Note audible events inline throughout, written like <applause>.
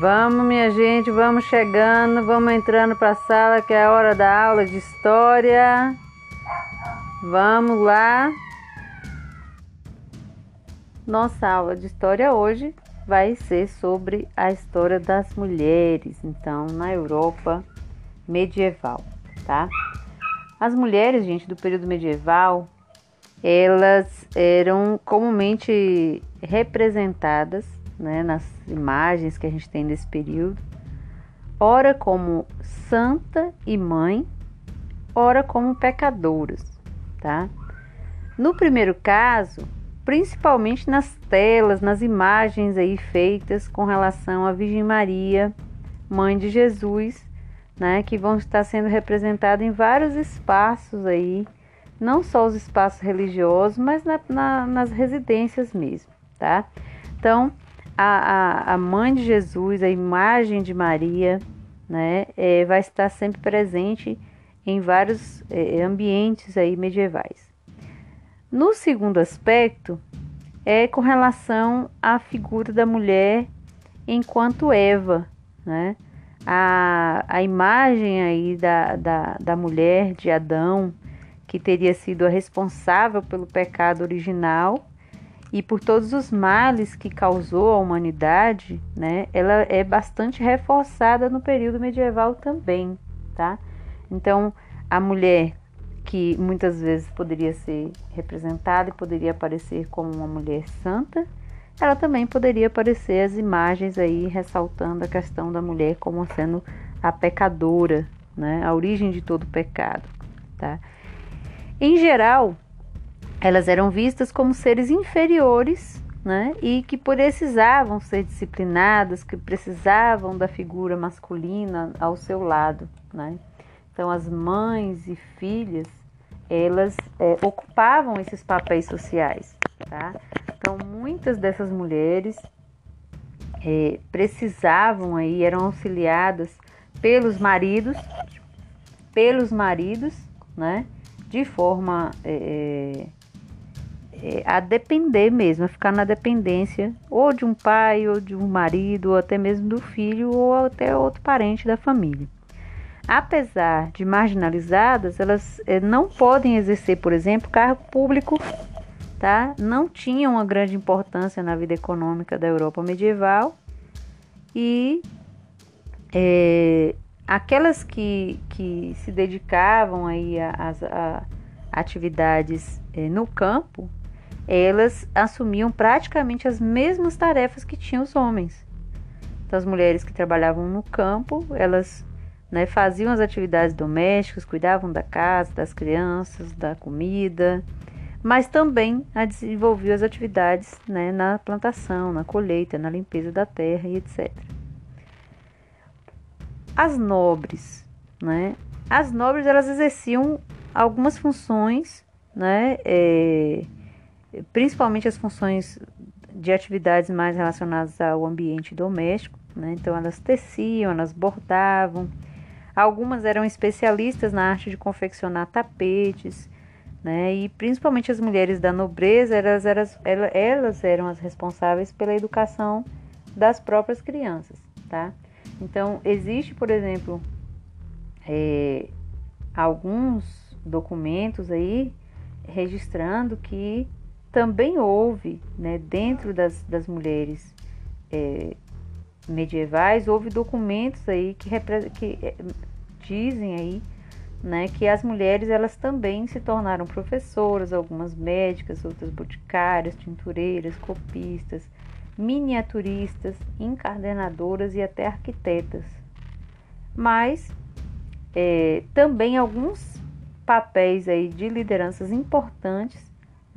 Vamos, minha gente, vamos chegando, vamos entrando para a sala que é a hora da aula de história. Vamos lá. Nossa aula de história hoje vai ser sobre a história das mulheres, então, na Europa medieval, tá? As mulheres, gente, do período medieval, elas eram comumente representadas né, nas imagens que a gente tem desse período, ora como santa e mãe, ora como pecadoras, tá? No primeiro caso, principalmente nas telas, nas imagens aí feitas com relação à Virgem Maria, mãe de Jesus, né, que vão estar sendo representadas em vários espaços aí, não só os espaços religiosos, mas na, na, nas residências mesmo, tá? Então, a, a, a mãe de Jesus, a imagem de Maria, né, é, vai estar sempre presente em vários é, ambientes aí medievais. No segundo aspecto, é com relação à figura da mulher enquanto Eva, né? A, a imagem aí da, da, da mulher de Adão, que teria sido a responsável pelo pecado original, e por todos os males que causou à humanidade, né, ela é bastante reforçada no período medieval também, tá? Então, a mulher que muitas vezes poderia ser representada e poderia aparecer como uma mulher santa, ela também poderia aparecer as imagens aí ressaltando a questão da mulher como sendo a pecadora, né, a origem de todo pecado, tá? Em geral, elas eram vistas como seres inferiores, né? E que precisavam ser disciplinadas, que precisavam da figura masculina ao seu lado, né? Então, as mães e filhas, elas é, ocupavam esses papéis sociais, tá? Então, muitas dessas mulheres é, precisavam aí, eram auxiliadas pelos maridos, pelos maridos, né? De forma é, é, a depender mesmo, a ficar na dependência ou de um pai, ou de um marido, ou até mesmo do filho, ou até outro parente da família. Apesar de marginalizadas, elas é, não podem exercer, por exemplo, cargo público, tá? Não tinham uma grande importância na vida econômica da Europa medieval e é, aquelas que, que se dedicavam aí a atividades é, no campo elas assumiam praticamente as mesmas tarefas que tinham os homens. Então, as mulheres que trabalhavam no campo, elas né, faziam as atividades domésticas, cuidavam da casa, das crianças, da comida, mas também desenvolviam as atividades né, na plantação, na colheita, na limpeza da terra e etc. As nobres, né? As nobres elas exerciam algumas funções, né? É, principalmente as funções de atividades mais relacionadas ao ambiente doméstico, né? Então elas teciam, elas bordavam. Algumas eram especialistas na arte de confeccionar tapetes, né? E principalmente as mulheres da nobreza, elas, elas, elas eram as responsáveis pela educação das próprias crianças, tá? Então existe, por exemplo, é, alguns documentos aí registrando que também houve, né, dentro das, das mulheres é, medievais, houve documentos aí que, que é, dizem aí, né, que as mulheres elas também se tornaram professoras, algumas médicas, outras boticárias, tintureiras, copistas, miniaturistas, encardenadoras e até arquitetas. Mas é, também alguns papéis aí de lideranças importantes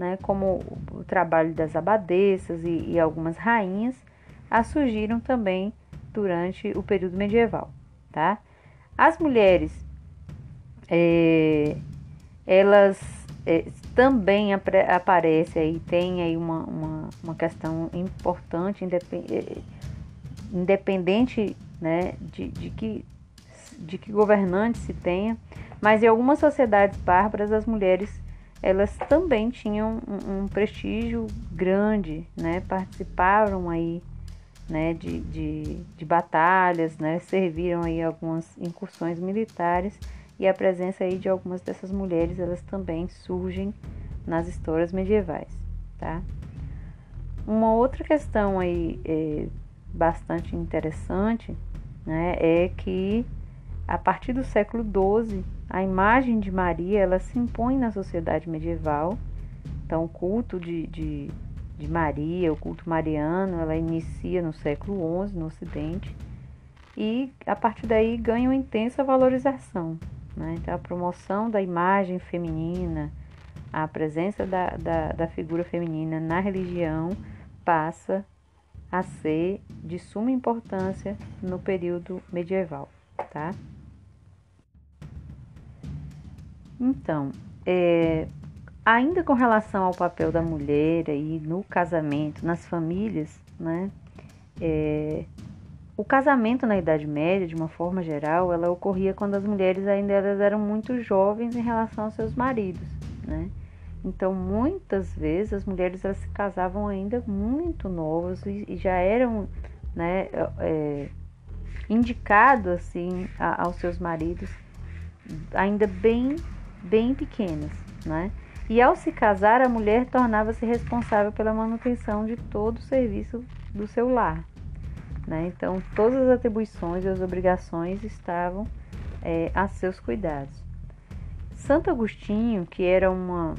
né, como o trabalho das abadesas e, e algumas rainhas, a surgiram também durante o período medieval. Tá? As mulheres, é, elas é, também ap aparecem aí, tem aí uma, uma, uma questão importante, independente, é, independente né, de, de, que, de que governante se tenha, mas em algumas sociedades bárbaras as mulheres elas também tinham um, um prestígio grande, né? Participaram aí né, de, de, de, batalhas, né, serviram aí algumas incursões militares e a presença aí de algumas dessas mulheres elas também surgem nas histórias medievais, tá? Uma outra questão aí é, bastante interessante, né, é que a partir do século XII a imagem de Maria ela se impõe na sociedade medieval, então o culto de, de de Maria, o culto mariano, ela inicia no século XI no Ocidente e a partir daí ganha uma intensa valorização. Né? Então, a promoção da imagem feminina, a presença da, da, da figura feminina na religião passa a ser de suma importância no período medieval, tá? Então, é, Ainda com relação ao papel da mulher aí no casamento, nas famílias, né? É, o casamento na Idade Média, de uma forma geral, ela ocorria quando as mulheres ainda eram muito jovens em relação aos seus maridos, né? Então, muitas vezes as mulheres elas se casavam ainda muito novas e, e já eram, né, é, indicado assim a, aos seus maridos ainda bem, bem pequenas, né? E ao se casar, a mulher tornava-se responsável pela manutenção de todo o serviço do seu lar. Né? Então, todas as atribuições e as obrigações estavam é, a seus cuidados. Santo Agostinho, que era uma,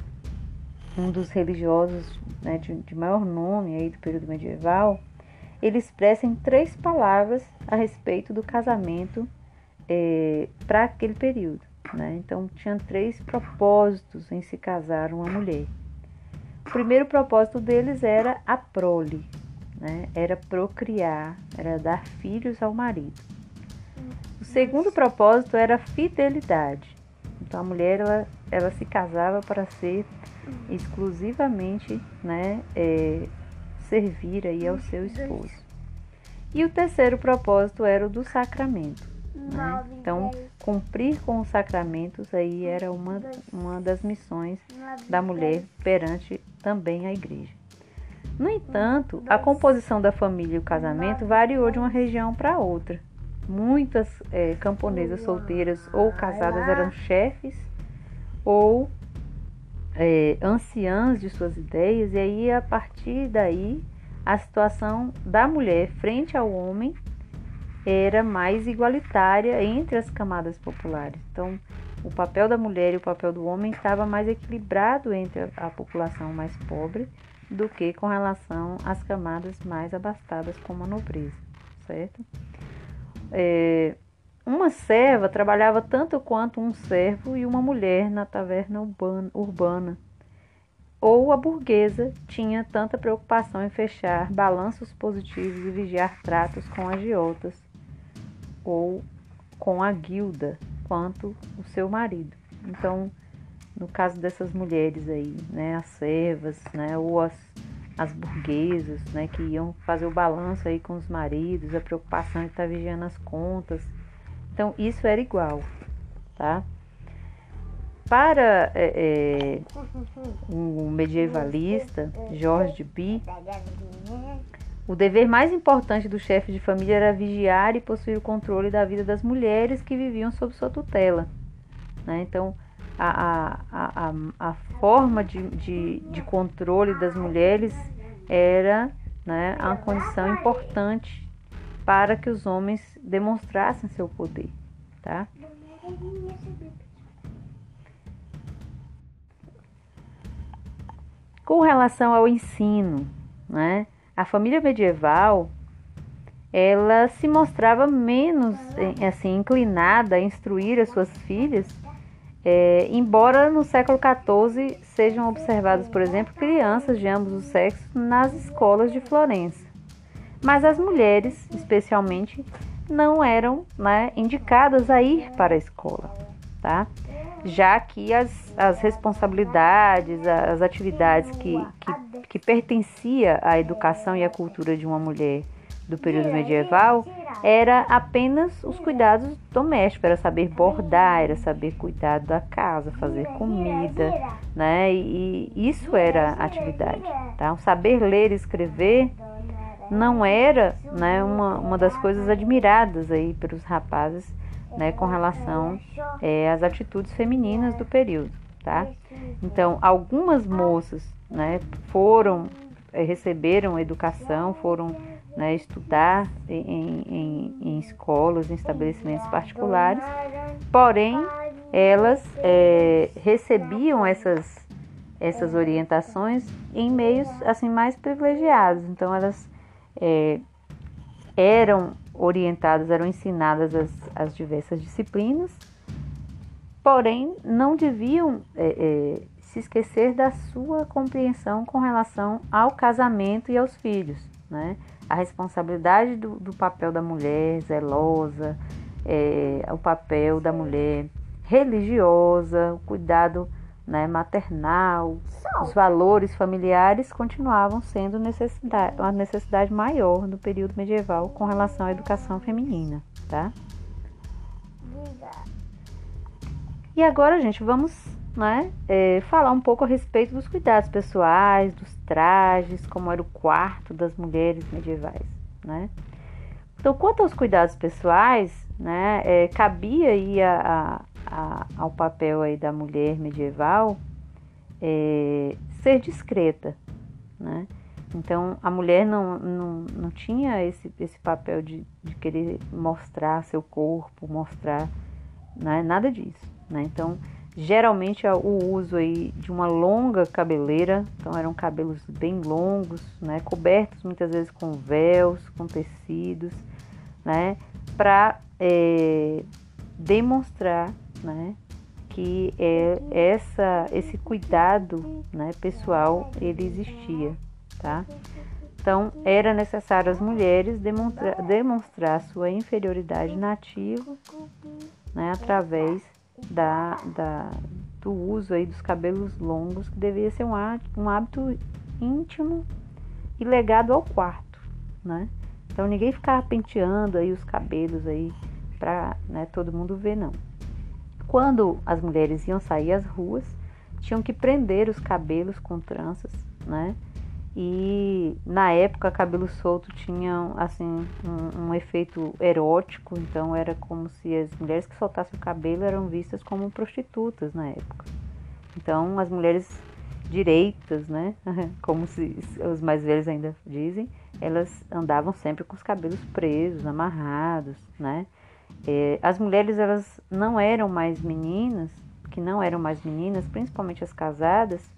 um dos religiosos né, de, de maior nome aí do período medieval, ele expressa em três palavras a respeito do casamento é, para aquele período. Né? Então, tinha três propósitos em se casar uma mulher. O primeiro propósito deles era a prole, né? era procriar, era dar filhos ao marido. O segundo propósito era a fidelidade. Então, a mulher ela, ela se casava para ser exclusivamente né, é, servir aí ao seu esposo. E o terceiro propósito era o do sacramento. Né? Então, cumprir com os sacramentos aí era uma, uma das missões da mulher perante também a igreja. No entanto, a composição da família e o casamento variou de uma região para outra. Muitas é, camponesas solteiras ou casadas eram chefes ou é, anciãs de suas ideias, e aí a partir daí a situação da mulher frente ao homem era mais igualitária entre as camadas populares. Então, o papel da mulher e o papel do homem estava mais equilibrado entre a, população mais pobre do que com relação às camadas mais abastadas, como a nobreza, certo? É, uma serva trabalhava tanto quanto um servo e uma mulher na taverna urbana, urbana. Ou a burguesa tinha tanta preocupação em fechar balanços positivos e vigiar tratos com agiotas ou com a guilda quanto o seu marido. Então, no caso dessas mulheres aí, né, as servas, né, ou as, as burguesas, né, que iam fazer o balanço aí com os maridos, a preocupação de estar tá vigiando as contas. Então, isso era igual, tá? Para é, é, um medievalista, Jorge Bi, o dever mais importante do chefe de família era vigiar e possuir o controle da vida das mulheres que viviam sob sua tutela. Né? Então, a, a, a, a forma de, de, de, controle das mulheres era né, uma condição importante para que os homens demonstrassem seu poder. Tá? Com relação ao ensino, né? A família medieval ela se mostrava menos assim inclinada a instruir as suas filhas, é, embora no século XIV sejam observadas, por exemplo, crianças de ambos os sexos nas escolas de Florença. Mas as mulheres, especialmente, não eram né, indicadas a ir para a escola, tá? já que as, as responsabilidades, as atividades que, que que pertencia à educação e à cultura de uma mulher do período medieval era apenas os cuidados domésticos, era saber bordar, era saber cuidar da casa, fazer comida, né? E isso era atividade, tá? O saber ler e escrever não era, né, uma, uma das coisas admiradas aí pelos rapazes, né, com relação é, às atitudes femininas do período, tá? Então, algumas moças, né, foram é, receberam educação, foram né, estudar em, em, em, escolas, em estabelecimentos particulares, porém elas é, recebiam essas, essas orientações em meios assim mais privilegiados. Então elas é, eram orientadas, eram ensinadas as, as diversas disciplinas, porém não deviam é, é se esquecer da sua compreensão com relação ao casamento e aos filhos, né? A responsabilidade do, do papel da mulher zelosa, é, o papel da mulher religiosa, o cuidado né, maternal, os valores familiares continuavam sendo necessidade, uma necessidade maior no período medieval com relação à educação feminina, tá? E agora, gente, vamos né, é, falar um pouco a respeito dos cuidados pessoais, dos trajes, como era o quarto das mulheres medievais. Né? Então, quanto aos cuidados pessoais, né, é, cabia aí a, a, ao papel aí da mulher medieval é, ser discreta. Né? Então, a mulher não, não, não tinha esse, esse papel de, de querer mostrar seu corpo, mostrar né, nada disso. Né? Então, Geralmente é o uso aí de uma longa cabeleira, então eram cabelos bem longos, né, cobertos muitas vezes com véus, com tecidos, né, para é, demonstrar, né, que é essa esse cuidado, né, pessoal ele existia, tá? Então era necessário as mulheres demonstrar, demonstrar sua inferioridade nativa, né, através da, da, do uso aí dos cabelos longos, que devia ser um, um hábito íntimo e legado ao quarto, né? Então ninguém ficava penteando aí os cabelos aí para né, todo mundo ver, não. Quando as mulheres iam sair às ruas, tinham que prender os cabelos com tranças, né? E na época, cabelo solto tinha assim um, um, efeito erótico, então era como se as mulheres que soltassem o cabelo eram vistas como prostitutas na época. Então as mulheres direitas, né, <laughs> como se os mais velhos ainda dizem, elas andavam sempre com os cabelos presos, amarrados, né. É, as mulheres elas não eram mais meninas, que não eram mais meninas, principalmente as casadas,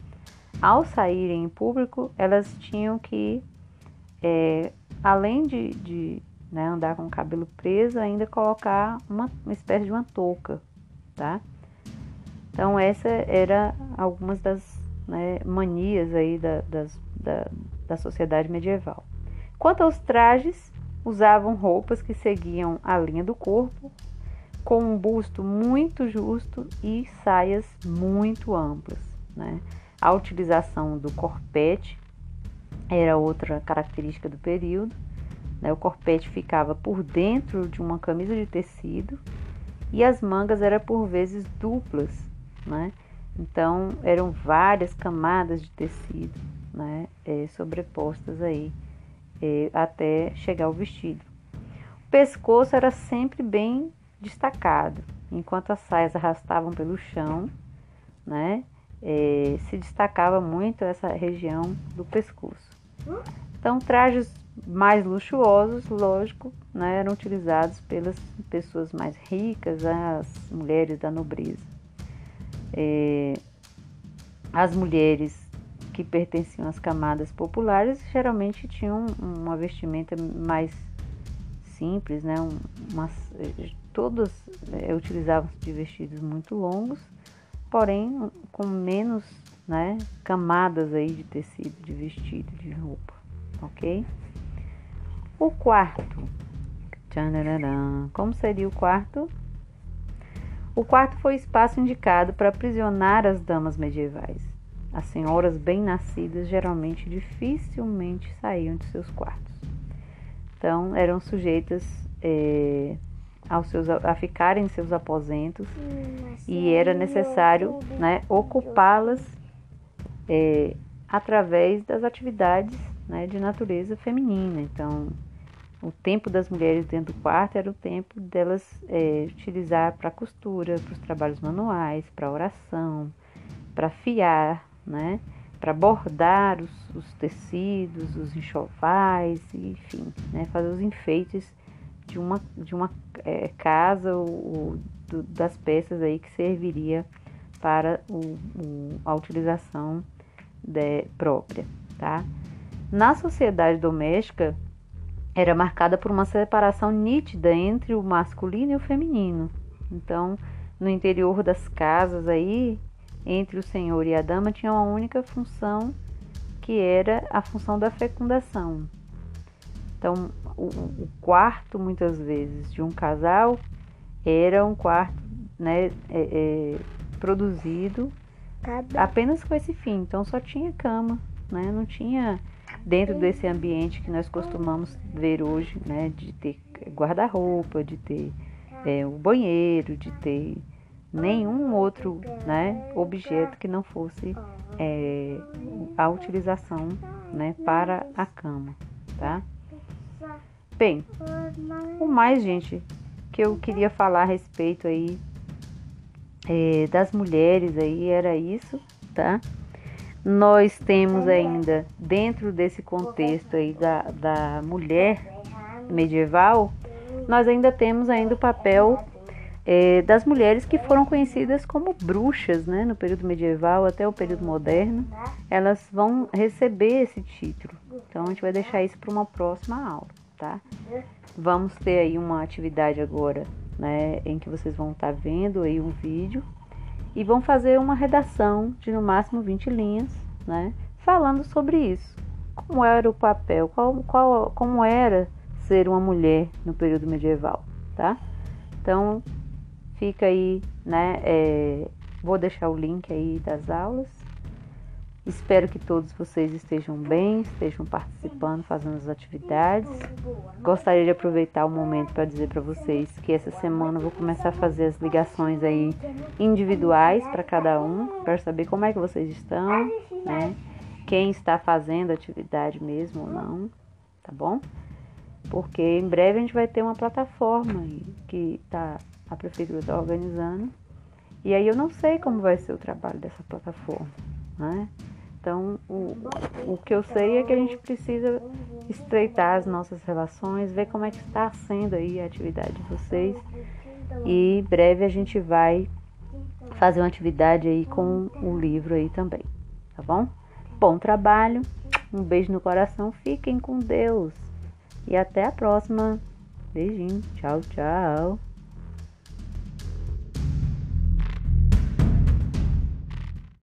ao saírem em público, elas tinham que, é, além de, de né, andar com o cabelo preso, ainda colocar uma, uma espécie de uma touca, tá? Então essa era algumas das né, manias aí da, das, da, da sociedade medieval. Quanto aos trajes, usavam roupas que seguiam a linha do corpo, com um busto muito justo e saias muito amplas, né? A utilização do corpete era outra característica do período. Né? O corpete ficava por dentro de uma camisa de tecido e as mangas eram por vezes duplas, né? Então eram várias camadas de tecido, né? É, sobrepostas aí é, até chegar ao vestido. O pescoço era sempre bem destacado, enquanto as saias arrastavam pelo chão, né? É, se destacava muito essa região do pescoço. Então, trajes mais luxuosos, lógico, né, eram utilizados pelas pessoas mais ricas, as mulheres da nobreza. É, as mulheres que pertenciam às camadas populares geralmente tinham uma vestimenta mais simples, né, uma, todas é, utilizavam de vestidos muito longos porém com menos né, camadas aí de tecido, de vestido, de roupa, ok? O quarto, como seria o quarto? O quarto foi o espaço indicado para aprisionar as damas medievais. As senhoras bem-nascidas geralmente dificilmente saíam de seus quartos. Então eram sujeitas é, aos seus, a ficarem em seus aposentos e era necessário né, ocupá-las é, através das atividades né, de natureza feminina. Então, o tempo das mulheres dentro do quarto era o tempo delas é, utilizar para costura, para os trabalhos manuais, para oração, para fiar, né, para bordar os, os, tecidos, os enxovais, enfim, né, fazer os enfeites de uma, de uma é, casa ou, do, das peças aí que serviria para o, o, a utilização de, própria, tá? Na sociedade doméstica era marcada por uma separação nítida entre o masculino e o feminino. Então, no interior das casas aí, entre o senhor e a dama tinha uma única função que era a função da fecundação. Então, o, o quarto, muitas vezes, de um casal era um quarto né, é, é, produzido apenas com esse fim. Então, só tinha cama, né? não tinha dentro desse ambiente que nós costumamos ver hoje, né, de ter guarda-roupa, de ter é, o banheiro, de ter nenhum outro né, objeto que não fosse é, a utilização né, para a cama, tá? Bem, o mais, gente, que eu queria falar a respeito aí é, das mulheres aí era isso, tá? Nós temos ainda, dentro desse contexto aí da, da mulher medieval, nós ainda temos ainda o papel é, das mulheres que foram conhecidas como bruxas, né? No período medieval até o período moderno, elas vão receber esse título. Então a gente vai deixar isso para uma próxima aula tá? Vamos ter aí uma atividade agora, né, em que vocês vão estar tá vendo aí um vídeo e vão fazer uma redação de no máximo 20 linhas, né, falando sobre isso. Como era o papel, qual, qual, como era ser uma mulher no período medieval, tá? Então, fica aí, né, é, vou deixar o link aí das aulas Espero que todos vocês estejam bem, estejam participando, fazendo as atividades. Gostaria de aproveitar o momento para dizer para vocês que essa semana eu vou começar a fazer as ligações aí individuais para cada um, para saber como é que vocês estão, né? Quem está fazendo atividade mesmo ou não, tá bom? Porque em breve a gente vai ter uma plataforma que tá, a prefeitura está organizando. E aí eu não sei como vai ser o trabalho dessa plataforma, né? Então, o, o que eu sei é que a gente precisa estreitar as nossas relações, ver como é que está sendo aí a atividade de vocês. E breve a gente vai fazer uma atividade aí com o livro aí também, tá bom? Bom trabalho, um beijo no coração, fiquem com Deus e até a próxima. Beijinho, tchau, tchau.